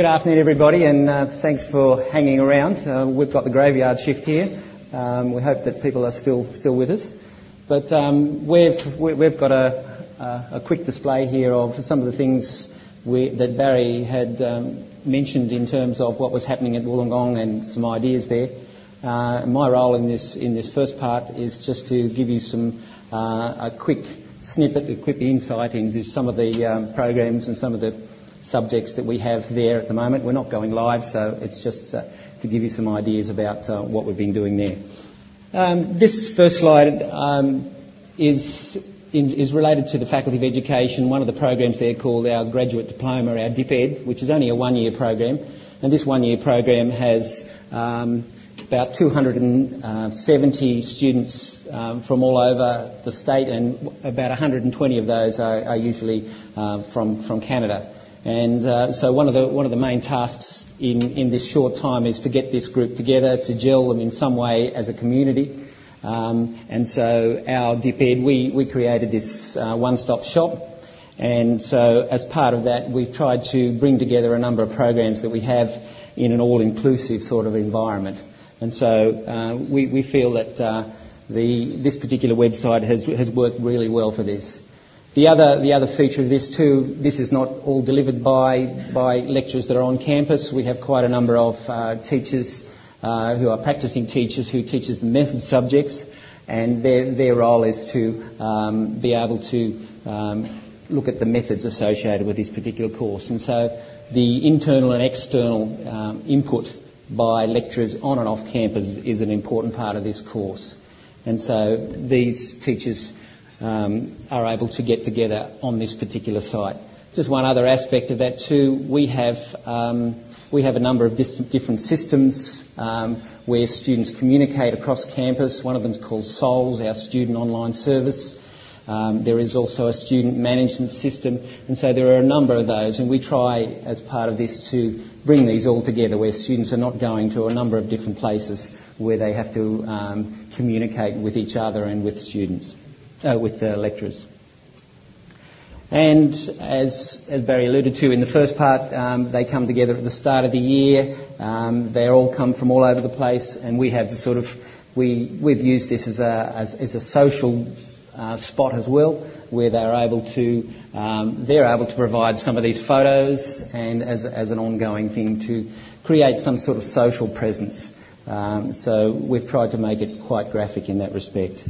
good afternoon, everybody, and uh, thanks for hanging around. Uh, we've got the graveyard shift here. Um, we hope that people are still still with us. But um, we've we've got a, a, a, quick display here of some of the things we, that Barry had um, mentioned in terms of what was happening at Wollongong and some ideas there. Uh, my role in this in this first part is just to give you some uh, a quick snippet, a quick insight into some of the um, programs and some of the subjects that we have there at the moment. We're not going live, so it's just uh, to give you some ideas about uh, what we've been doing there. Um, this first slide um, is in, is related to the Faculty of Education. One of the programs there called our Graduate Diploma, our DipEd, which is only a one-year program, and this one-year program has um, about 270 students um, from all over the state, and about 120 of those are, are usually uh, from from Canada. And uh, so one of the one of the main tasks in, in this short time is to get this group together, to gel them in some way as a community. Um, and so our DipEd, we, we created this uh, one-stop shop. And so as part of that, we've tried to bring together a number of programs that we have in an all-inclusive sort of environment. And so uh, we, we feel that uh, the, this particular website has, has worked really well for this. The other, the other feature of this too, this is not all delivered by, by lecturers that are on campus. We have quite a number of uh, teachers uh, who are practicing teachers who teaches the method subjects, and their, their role is to um, be able to um, look at the methods associated with this particular course. And so the internal and external um, input by lecturers on and off campus is an important part of this course. And so these teachers um, are able to get together on this particular site. Just one other aspect of that too, we have um, we have a number of dis- different systems um, where students communicate across campus. One of them is called SOLS, our student online service. Um, there is also a student management system, and so there are a number of those, and we try as part of this to bring these all together where students are not going to a number of different places where they have to um, communicate with each other and with students uh, with the lecturers. And as, as Barry alluded to in the first part, um, they come together at the start of the year. Um, they all come from all over the place, and we have the sort of we we've used this as a as, as a social uh, spot as well, where they're able to um, they're able to provide some of these photos and as as an ongoing thing to create some sort of social presence. Um, so we've tried to make it quite graphic in that respect.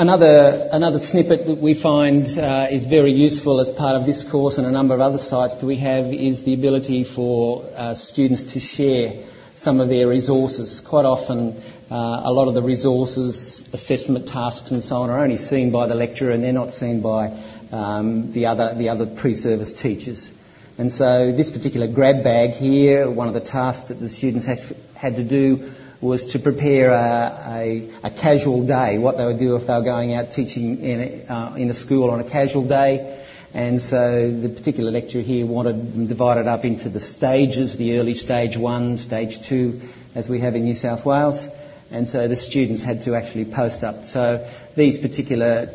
Another, another snippet that we find uh, is very useful as part of this course and a number of other sites that we have is the ability for uh, students to share some of their resources. Quite often, uh, a lot of the resources, assessment tasks, and so on are only seen by the lecturer and they're not seen by um, the other the other pre-service teachers. And so, this particular grab bag here, one of the tasks that the students had to do was to prepare a, a, a, casual day, what they would do if they were going out teaching in a, uh, in a school on a casual day. And so the particular lecturer here wanted them divided up into the stages, the early stage one, stage two, as we have in New South Wales. And so the students had to actually post up. So these particular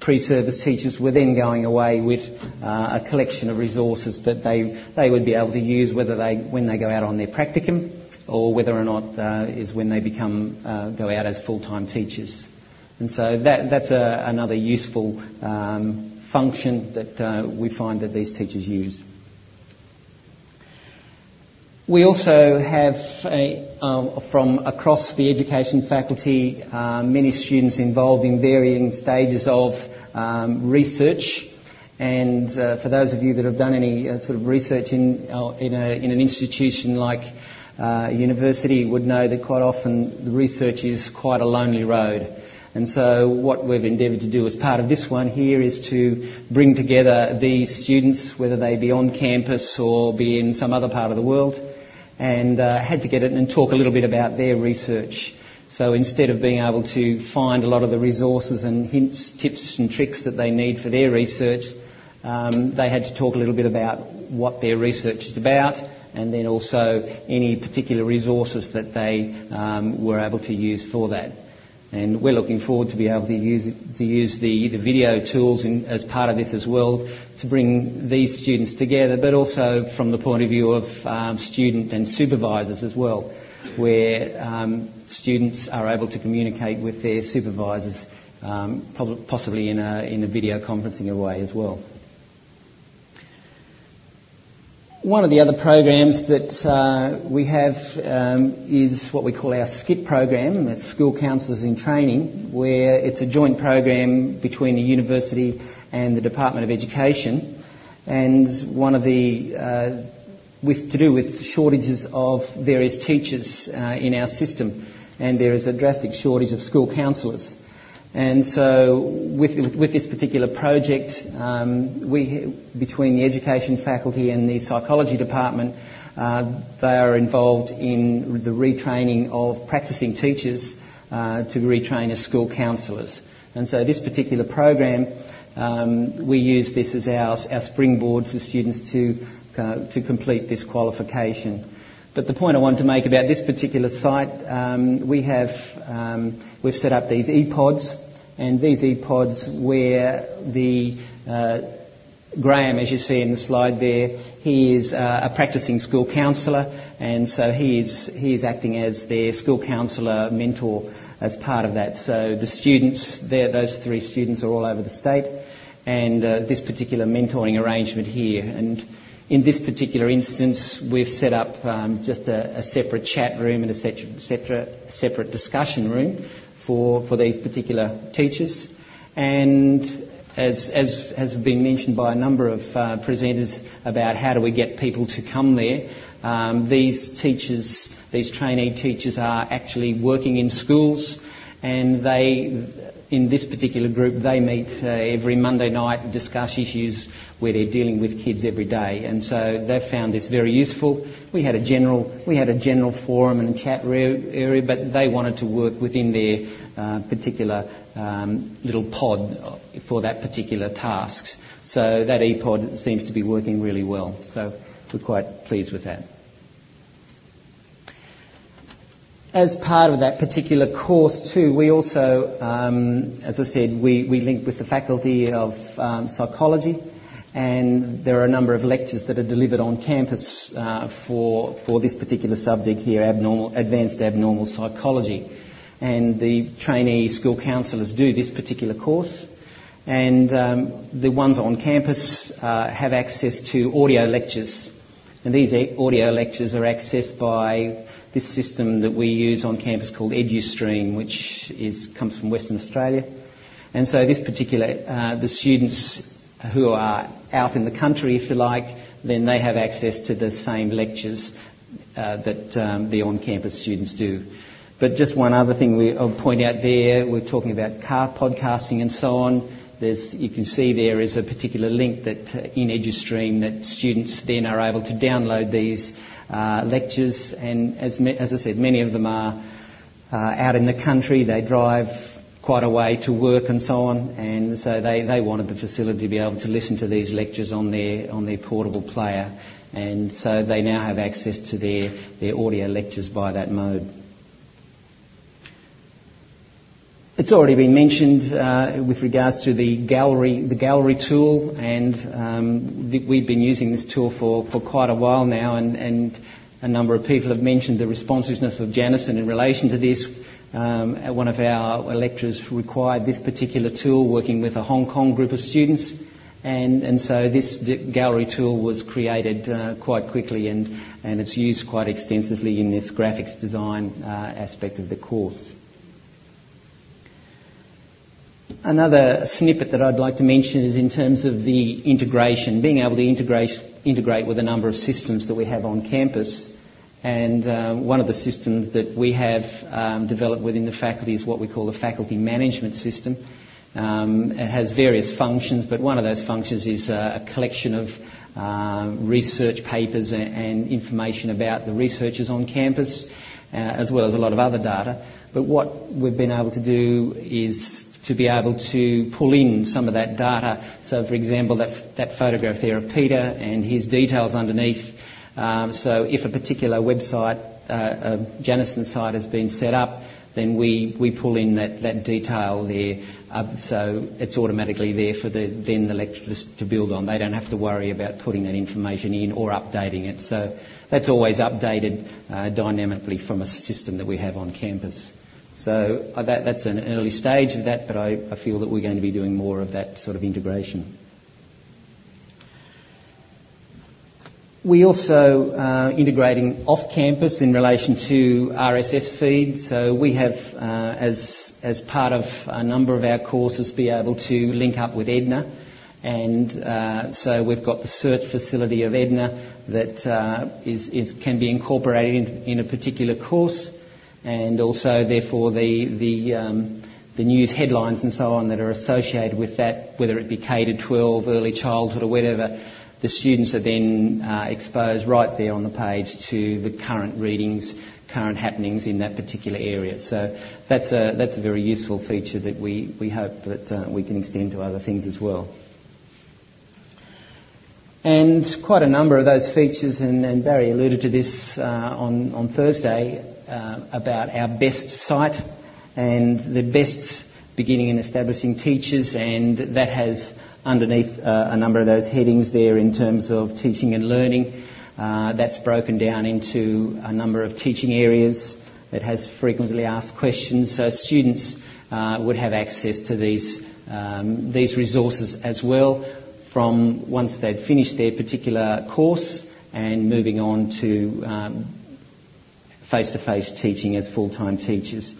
pre-service teachers were then going away with uh, a collection of resources that they, they would be able to use whether they, when they go out on their practicum or whether or not uh, is when they become uh, go out as full-time teachers. And so that, that's a, another useful um, function that uh, we find that these teachers use. We also have, a, uh, from across the education faculty, uh, many students involved in varying stages of um, research. And uh, for those of you that have done any sort of research in, in, a, in, an institution like uh, university would know that quite often the research is quite a lonely road. And so what we've endeavoured to do as part of this one here is to bring together these students, whether they be on campus or be in some other part of the world, and uh, had to get it and talk a little bit about their research. So instead of being able to find a lot of the resources and hints, tips and tricks that they need for their research, um, they had to talk a little bit about what their research is about and then also any particular resources that they um, were able to use for that. And we're looking forward to be able to use, to use the, the video tools in, as part of this as well to bring these students together, but also from the point of view of um, student and supervisors as well, where um, students are able to communicate with their supervisors, um, possibly in a, in a video conferencing way as well. One of the other programs that uh, we have um, is what we call our SCIT program, School Counsellors in Training, where it's a joint program between the university and the Department of Education. And one of the, uh, with, to do with shortages of various teachers uh, in our system. And there is a drastic shortage of school counsellors. And so, with, with this particular project, um, we, between the education faculty and the psychology department, uh, they are involved in the retraining of practicing teachers uh, to retrain as school counsellors. And so, this particular program, um, we use this as our, our springboard for students to uh, to complete this qualification. But the point I wanted to make about this particular site, um, we have um, we've set up these e-pods and these e-pods where the uh, Graham, as you see in the slide there, he is uh, a practicing school counsellor, and so he is he is acting as their school counsellor mentor as part of that. So the students, those three students, are all over the state, and uh, this particular mentoring arrangement here, and in this particular instance, we've set up um, just a, a, separate chat room and a separate, separate discussion room for, for these particular teachers. And as, as has been mentioned by a number of uh, presenters about how do we get people to come there, um, these teachers, these trainee teachers are actually working in schools and they, in this particular group, they meet uh, every Monday night discuss issues where they're dealing with kids every day. And so they've found this very useful. We had a general, we had a general forum and chat area, but they wanted to work within their uh, particular um, little pod for that particular task. So that ePod seems to be working really well. So we're quite pleased with that. As part of that particular course too, we also, um, as I said, we, we link with the Faculty of um, Psychology and there are a number of lectures that are delivered on campus uh, for, for this particular subject here, abnormal, advanced abnormal psychology. And the trainee school counsellors do this particular course. And um, the ones on campus uh, have access to audio lectures. And these audio lectures are accessed by this system that we use on campus called EduStream, which is, comes from Western Australia. And so this particular, uh, the students who are out in the country, if you like, then they have access to the same lectures uh, that um, the on-campus students do. But just one other thing we, I'll point out there, we're talking about car podcasting and so on. There's, you can see there is a particular link that uh, in EduStream that students then are able to download these uh, lectures. And as, me, as I said, many of them are uh, out in the country. They drive quite a way to work and so on, and so they, they wanted the facility to be able to listen to these lectures on their on their portable player, and so they now have access to their, their audio lectures by that mode. It's already been mentioned uh, with regards to the gallery, the gallery tool, and um, we've been using this tool for, for quite a while now, and, and a number of people have mentioned the responsiveness of Janison in relation to this. Um, one of our lecturers required this particular tool working with a Hong Kong group of students. And, and so this gallery tool was created uh, quite quickly and, and it's used quite extensively in this graphics design uh, aspect of the course. Another snippet that I'd like to mention is in terms of the integration, being able to integrate, integrate with a number of systems that we have on campus. And uh, one of the systems that we have um, developed within the faculty is what we call the faculty management system. Um, it has various functions, but one of those functions is uh, a collection of uh, research papers and, and, information about the researchers on campus, uh, as well as a lot of other data. But what we've been able to do is to be able to pull in some of that data. So, for example, that, that photograph there of Peter and his details underneath um, so if a particular website, uh, a Janison site has been set up, then we, we pull in that, that detail there. Uh, so it's automatically there for the, then the lecturers to build on. They don't have to worry about putting that information in or updating it. So that's always updated uh, dynamically from a system that we have on campus. So uh, that, that's an early stage of that, but I, feel that we're going to be doing more of that sort of integration. We also uh, integrating off campus in relation to RSS feed. So we have, uh, as as part of a number of our courses, be able to link up with Edna, and so we've got the search facility of Edna that can be incorporated in, in, a particular course, and also therefore the the um, the news headlines and so on that are associated with that, whether it be K to 12, early childhood, or whatever the students are then uh, exposed right there on the page to the current readings, current happenings in that particular area. So that's a, that's a very useful feature that we, we hope that uh, we can extend to other things as well. And quite a number of those features, and, and Barry alluded to this uh, on, on Thursday uh, about our best site and the best beginning and establishing teachers, and that has underneath uh, a number of those headings there in terms of teaching and learning. Uh, that's broken down into a number of teaching areas. It has frequently asked questions, so students uh, would have access to these um, these resources as well from once they'd finished their particular course and moving on to um, face-to-face teaching as full-time teachers.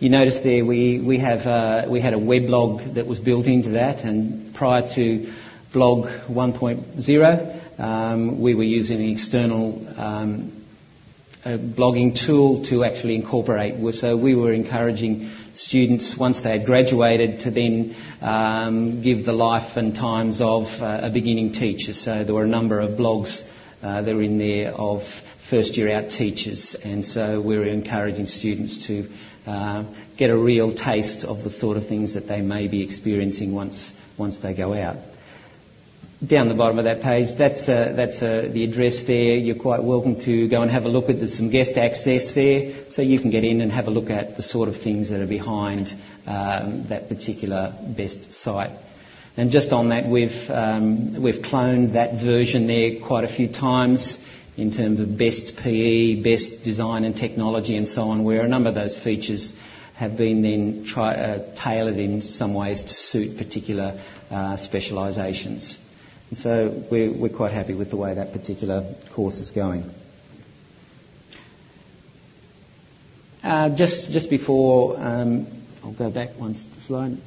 You notice there we, we, have, uh, we had a weblog that was built into that, and prior to blog 1.0, um, we were using an external um, blogging tool to actually incorporate. So we were encouraging students, once they had graduated, to then um, give the life and times of uh, a beginning teacher. So there were a number of blogs uh, that were in there of first year out teachers, and so we're encouraging students to uh, get a real taste of the sort of things that they may be experiencing once once they go out. Down the bottom of that page, that's uh, that's uh, the address there. You're quite welcome to go and have a look at. There's some guest access there, so you can get in and have a look at the sort of things that are behind um, that particular best site. And just on that, we've um, we've cloned that version there quite a few times in terms of best PE, best design and technology and so on, where a number of those features have been then try, uh, tailored in some ways to suit particular uh, specialisations. And so we're, we're quite happy with the way that particular course is going. Uh, just just before um, I'll go back one slide.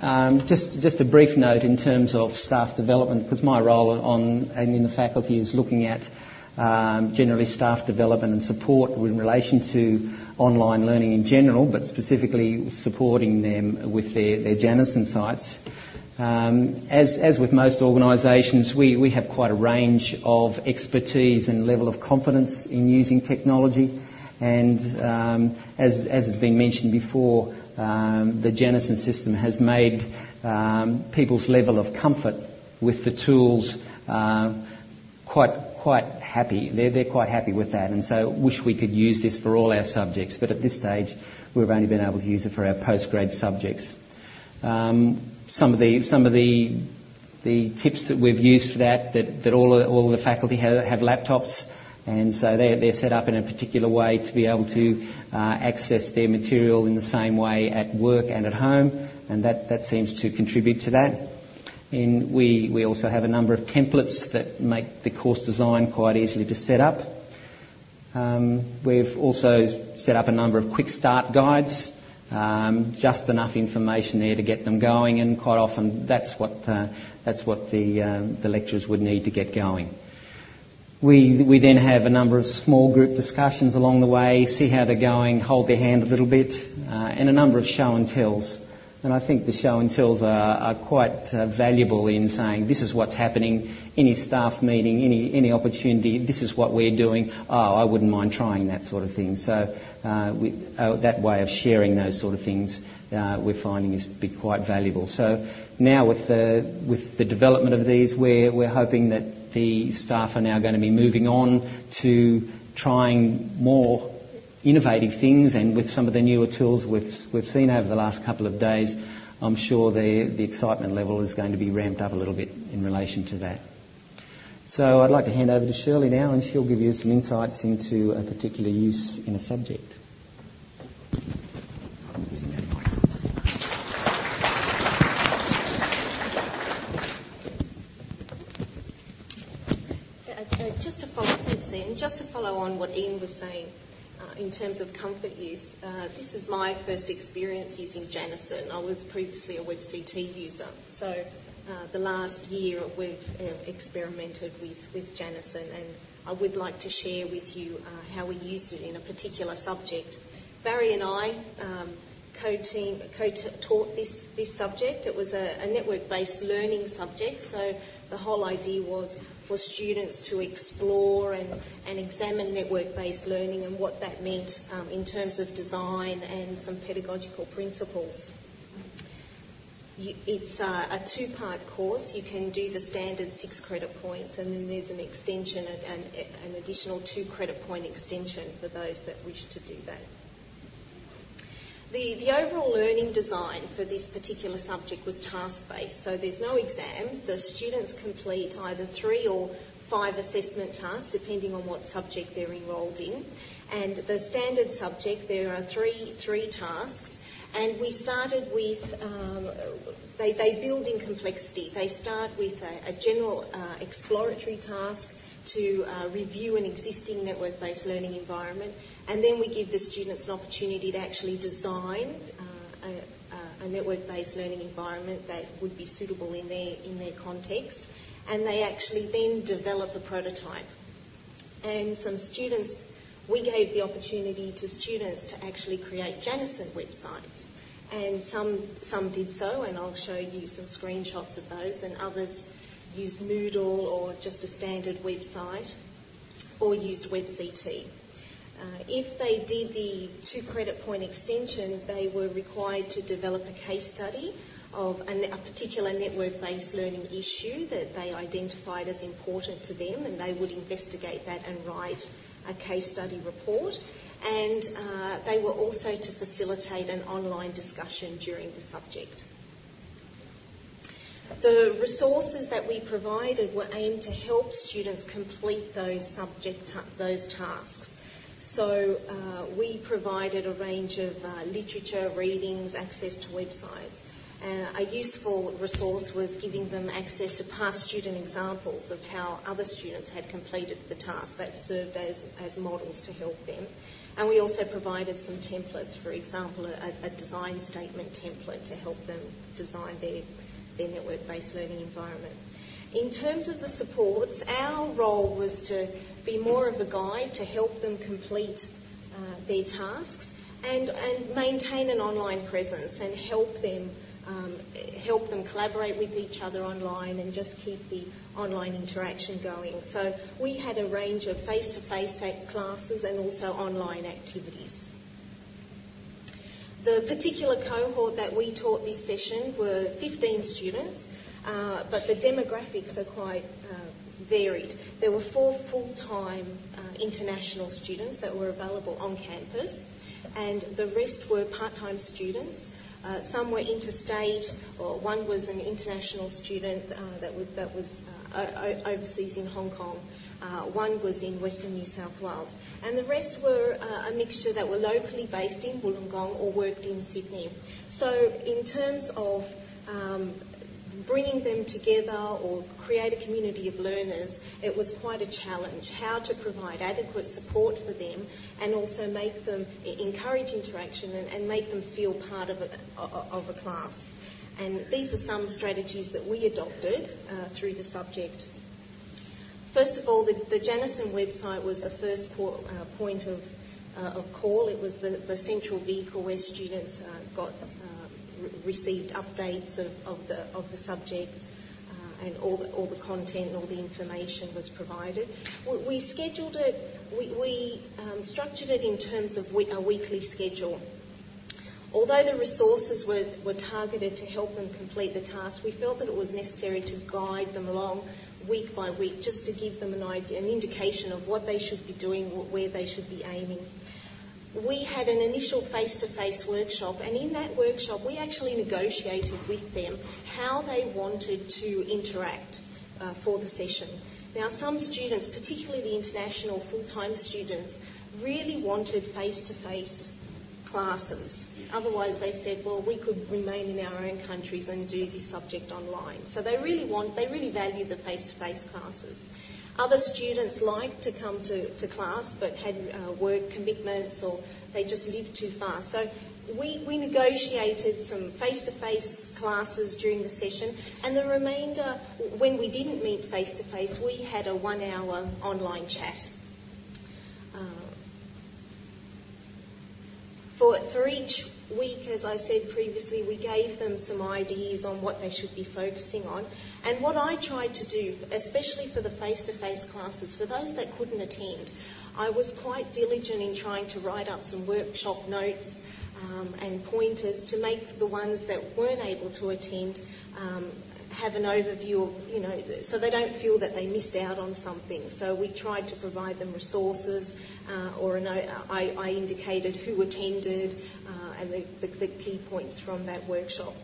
Um, just just a brief note in terms of staff development, because my role on and in the faculty is looking at generally staff development and support in relation to online learning in general, but specifically supporting them with their, Janison sites. Um, as, with most organisations, we, have quite a range of expertise and level of confidence in using technology. And um, as, as has been mentioned before, um, the Janison system has made um, people's level of comfort with the tools uh, quite quite happy. They're, they're quite happy with that, and so wish we could use this for all our subjects. But at this stage, we've only been able to use it for our postgrad subjects. Um, some of the some of the the tips that we've used for that that, that all of, all of the faculty have, have laptops. And so they're, they're set up in a particular way to be able to uh, access their material in the same way at work and at home, and that, that seems to contribute to that. And we, we also have a number of templates that make the course design quite easily to set up. Um, we've also set up a number of quick start guides, um, just enough information there to get them going, and quite often that's what, uh, that's what the, um, the lecturers would need to get going. We, we then have a number of small group discussions along the way, see how they're going, hold their hand a little bit, uh, and a number of show and tells. And I think the show and tells are, are quite uh, valuable in saying this is what's happening, any staff meeting, any, any opportunity, this is what we're doing. Oh, I wouldn't mind trying that sort of thing. So uh, we, uh, that way of sharing those sort of things uh, we're finding is be quite valuable. So now with the, with the development of these, we're, we're hoping that the staff are now going to be moving on to trying more innovative things and with some of the newer tools we've, we've seen over the last couple of days, I'm sure the, the excitement level is going to be ramped up a little bit in relation to that. So I'd like to hand over to Shirley now and she'll give you some insights into a particular use in a subject. Just to follow on what Ian was saying uh, in terms of comfort use, uh, this is my first experience using Janison. I was previously a WebCT user. So uh, the last year we've uh, experimented with, with Janison and I would like to share with you uh, how we used it in a particular subject. Barry and I um, co-team, co-taught this, this subject. It was a, a network-based learning subject, so the whole idea was for students to explore and, and examine network-based learning and what that meant um, in terms of design and some pedagogical principles. You, it's uh, a two-part course. You can do the standard six credit points, and then there's an extension, an, an additional two credit point extension for those that wish to do that. The, the overall learning design for this particular subject was task-based, so there's no exam. The students complete either three or five assessment tasks, depending on what subject they're enrolled in. And the standard subject, there are three, three tasks. And we started with, um, they, they build in complexity. They start with a, a general uh, exploratory task to uh, review an existing network-based learning environment, and then we give the students an opportunity to actually design uh, a, a, network-based learning environment that would be suitable in their in their context, and they actually then develop a prototype. And some students, we gave the opportunity to students to actually create Janison websites. And some, some did so, and I'll show you some screenshots of those, and others used Moodle or just a standard website or used WebCT. Uh, if they did the two credit point extension, they were required to develop a case study of a, a particular network based learning issue that they identified as important to them, and they would investigate that and write a case study report. And uh, they were also to facilitate an online discussion during the subject. The resources that we provided were aimed to help students complete those subject those tasks. So uh, we provided a range of uh, literature, readings, access to websites. Uh, a useful resource was giving them access to past student examples of how other students had completed the task that served as, as models to help them. And we also provided some templates, for example, a, a design statement template to help them design their their network-based learning environment. In terms of the supports, our role was to be more of a guide to help them complete uh, their tasks and, and maintain an online presence and help them um, help them collaborate with each other online and just keep the online interaction going. So we had a range of face-to-face classes and also online activities. The particular cohort that we taught this session were 15 students, uh, but the demographics are quite uh, varied. There were four full-time uh, international students that were available on campus, and the rest were part-time students. Uh, some were interstate, or one was an international student uh, that was, that was uh, overseas in Hong Kong. Uh, one was in Western New South Wales. And the rest were uh, a mixture that were locally based in Wollongong or worked in Sydney. So, in terms of um, bringing them together or create a community of learners, it was quite a challenge how to provide adequate support for them and also make them encourage interaction and, and make them feel part of a, of a class. And these are some strategies that we adopted uh, through the subject. First of all, the, the Janison website was the first uh, point of, uh, of call. It was the, the central vehicle where students uh, got uh, re- received updates of, of, the, of the subject. Uh, and all the, all the content and all the information was provided. We, we scheduled it, we, we um, structured it in terms of we, a weekly schedule. Although the resources were, were targeted to help them complete the task, we felt that it was necessary to guide them along week by week just to give them an idea, an indication of what they should be doing, where they should be aiming. we had an initial face-to-face workshop, and in that workshop, we actually negotiated with them how they wanted to interact uh, for the session. Now, some students, particularly the international full-time students, really wanted face-to-face classes. Otherwise, they said, well, we could remain in our own countries and do this subject online. So they really want, they really value the face-to-face classes. Other students liked to come to, to class but had uh, work commitments or they just lived too far. So we, we negotiated some face to face classes during the session, and the remainder, when we didn't meet face to face, we had a one hour online chat. Uh, for, for each week, as I said previously, we gave them some ideas on what they should be focusing on. And what I tried to do, especially for the face to face classes, for those that couldn't attend, I was quite diligent in trying to write up some workshop notes um, and pointers to make the ones that weren't able to attend um, have an overview of, you know, so they don't feel that they missed out on something. So we tried to provide them resources, uh, or an, I, I, indicated who attended uh, and the, the, the key points from that workshop.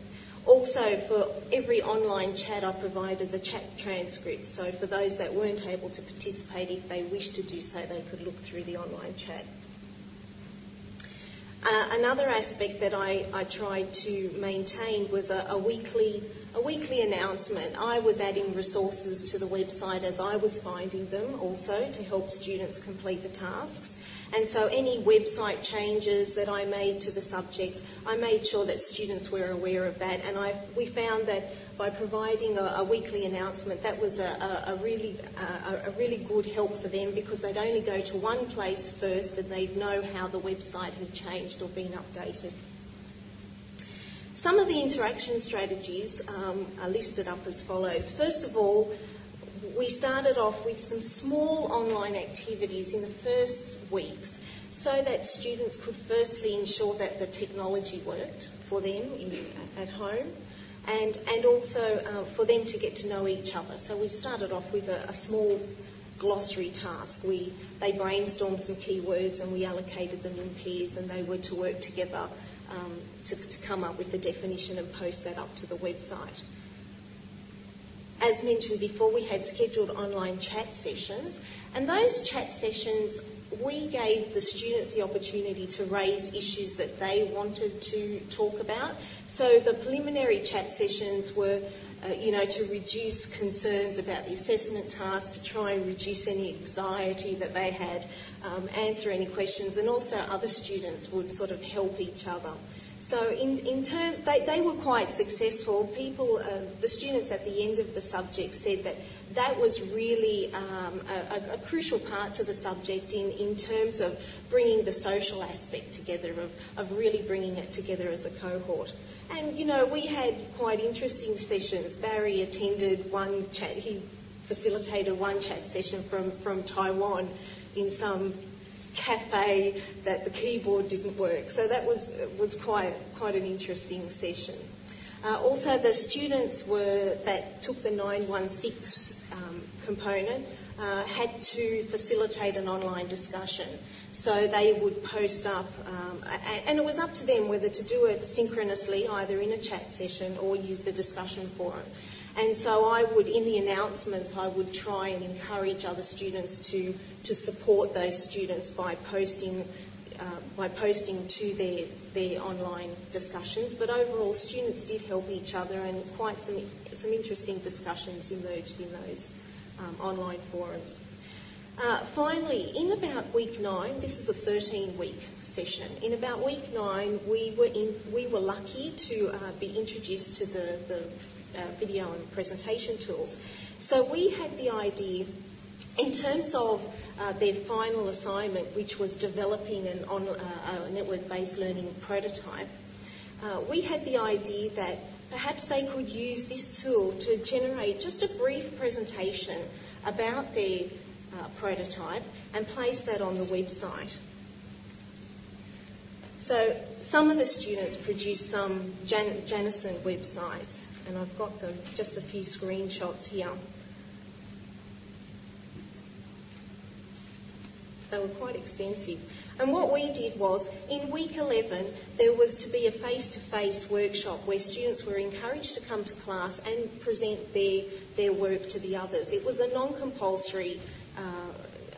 Also, for every online chat, I provided the chat transcript. So, for those that weren't able to participate, if they wished to do so, they could look through the online chat. Uh, another aspect that I, I, tried to maintain was a, a, weekly a weekly announcement. I was adding resources to the website as I was finding them, also to help students complete the tasks. And so any website changes that I made to the subject, I made sure that students were aware of that. And I, we found that by providing a, a weekly announcement, that was a, a, a really, a really good help for them because they'd only go to one place first and they'd know how the website had changed or been updated. Some of the interaction strategies um, are listed up as follows. First of all, we started off with some small online activities in the first weeks so that students could firstly ensure that the technology worked for them in, at home and, and also uh, for them to get to know each other. So we started off with a, a small glossary task. We, they brainstormed some keywords and we allocated them in pairs and they were to work together um, to, to come up with the definition and post that up to the website. As mentioned before, we had scheduled online chat sessions, and those chat sessions, we gave the students the opportunity to raise issues that they wanted to talk about. So the preliminary chat sessions were, uh, you know, to reduce concerns about the assessment tasks, to try and reduce any anxiety that they had, um, answer any questions, and also other students would sort of help each other. So in, in term, they, they were quite successful. People, uh, the students at the end of the subject said that that was really um, a, a, crucial part to the subject in, in terms of bringing the social aspect together, of, of really bringing it together as a cohort. And, you know, we had quite interesting sessions. Barry attended one chat, he facilitated one chat session from, from Taiwan in some cafe that the keyboard didn't work. So that was, was quite, quite an interesting session. Uh, also, the students were that took the 916 um, component uh, had to facilitate an online discussion. So they would post up, um, and it was up to them whether to do it synchronously, either in a chat session or use the discussion forum. And so I would, in the announcements, I would try and encourage other students to, to support those students by posting, uh, by posting to their, their online discussions. But overall, students did help each other and quite some, some interesting discussions emerged in those um, online forums. Uh, finally, in about week nine, this is a 13 week session. In about week nine, we were, in, we were lucky to uh, be introduced to the, the uh, video and presentation tools. So we had the idea, in terms of uh, their final assignment, which was developing an on, uh, a network-based learning prototype, uh, we had the idea that perhaps they could use this tool to generate just a brief presentation about their uh, prototype and place that on the website. So some of the students produced some Jan- Janison websites and I've got them, just a few screenshots here. they were quite extensive. And what we did was, in week 11, there was to be a face-to-face workshop where students were encouraged to come to class and present their, their work to the others. It was a non-compulsory uh,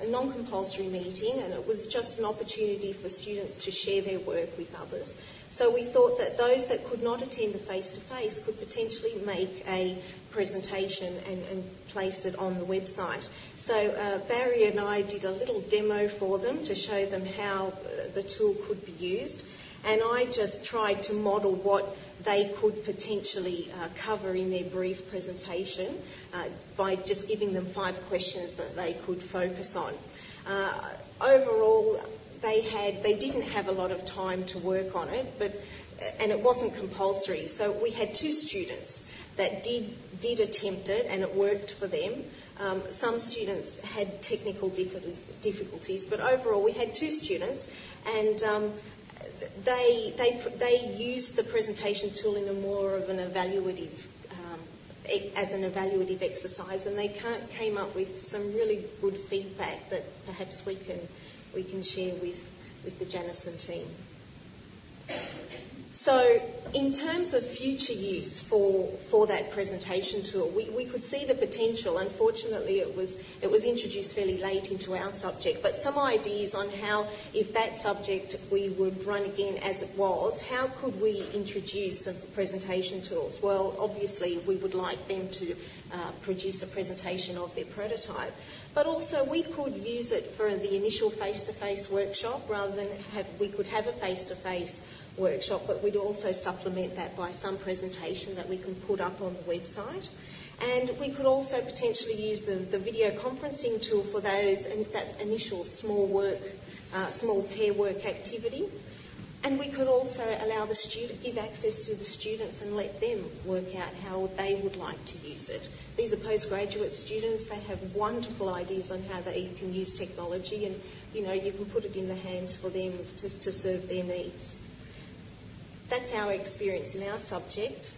a non-compulsory meeting and it was just an opportunity for students to share their work with others. So we thought that those that could not attend the face-to-face could potentially make a presentation and, and place it on the website. So uh, Barry and I did a little demo for them to show them how uh, the tool could be used. And I just tried to model what they could potentially uh, cover in their brief presentation uh, by just giving them five questions that they could focus on. Uh, overall, they had they didn't have a lot of time to work on it, but and it wasn't compulsory. So we had two students that did did attempt it, and it worked for them. Um, some students had technical difficulties, but overall we had two students, and um, they they they used the presentation tool in a more of an evaluative um, as an evaluative exercise, and they came up with some really good feedback that perhaps we can we can share with, with the Janison team. So, in terms of future use for, for that presentation tool, we, we could see the potential. Unfortunately, it was, it was introduced fairly late into our subject, but some ideas on how, if that subject we would run again as it was, how could we introduce some presentation tools? Well, obviously, we would like them to uh, produce a presentation of their prototype. But also we could use it for the initial face-to-face workshop rather than have, we could have a face-to-face workshop, but we'd also supplement that by some presentation that we can put up on the website. And we could also potentially use the, the video conferencing tool for those and that initial small work, uh, small pair work activity. And we could also allow the student, give access to the students and let them work out how they would like to use it. These are postgraduate students. They have wonderful ideas on how they can use technology and, you know, you can put it in the hands for them to, to serve their needs. That's our experience in our subject.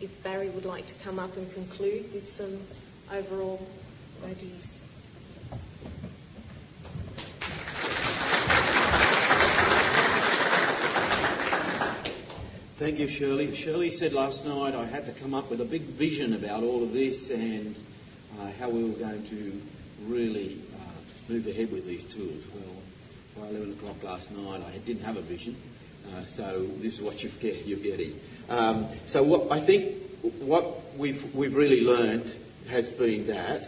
If Barry would like to come up and conclude with some overall ideas. Thank you, Shirley. Shirley said last night I had to come up with a big vision about all of this and uh, how we were going to really uh, move ahead with these tools. Well, by 11 o'clock last night, I didn't have a vision, uh, so this is what you're, you're getting. Um, so what I think what we've we've really learned has been that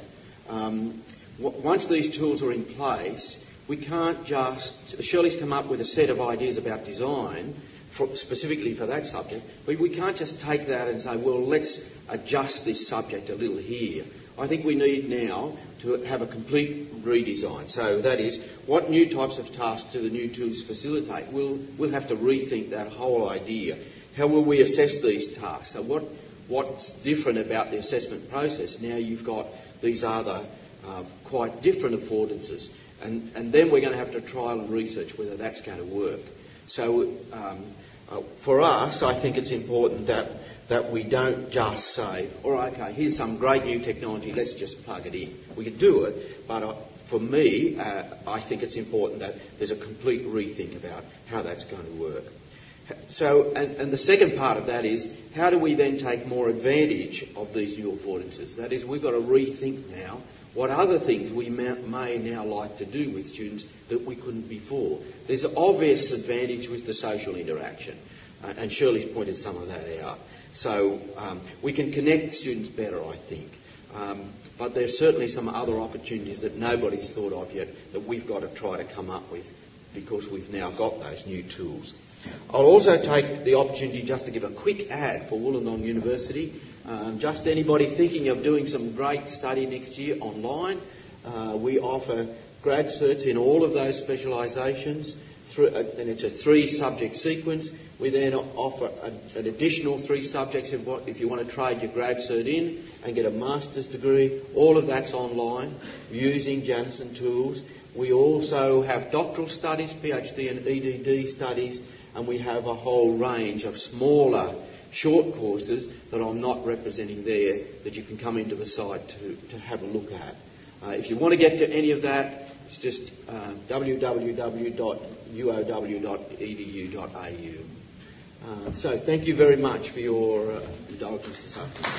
um, w- once these tools are in place, we can't just. Shirley's come up with a set of ideas about design for, specifically for that subject, but we can't just take that and say, well, let's adjust this subject a little here. I think we need now to have a complete redesign. So that is, what new types of tasks do the new tools facilitate? We'll, we'll have to rethink that whole idea. How will we assess these tasks? So what, what's different about the assessment process? Now you've got these other uh, quite different affordances. And, and then we're going to have to trial and research whether that's going to work. So um, uh, for us, I think it's important that that we don't just say, all right, okay, here's some great new technology, let's just plug it in. We can do it, but uh, for me, uh, I think it's important that there's a complete rethink about how that's going to work. So, and, and, the second part of that is, how do we then take more advantage of these new affordances? That is, we've got to rethink now what other things we may now like to do with students that we couldn't before. There's an obvious advantage with the social interaction, uh, and Shirley's pointed some of that out. So um, we can connect students better, I think. Um, but there's certainly some other opportunities that nobody's thought of yet that we've got to try to come up with because we've now got those new tools. I'll also take the opportunity just to give a quick ad for Wollongong University. Um, just anybody thinking of doing some great study next year online, uh, we offer grad certs in all of those specialisations, uh, and it's a three subject sequence. We then offer a, an additional three subjects if, if, you want to trade your grad cert in and get a master's degree. All of that's online using Janison tools. We also have doctoral studies, PhD and EDD studies, and we have a whole range of smaller short courses that I'm not representing there that you can come into the site to, to have a look at. Uh, if you want to get to any of that, it's just uh, www.uow.edu.au. Uh, so thank you very much for your uh, indulgence this afternoon.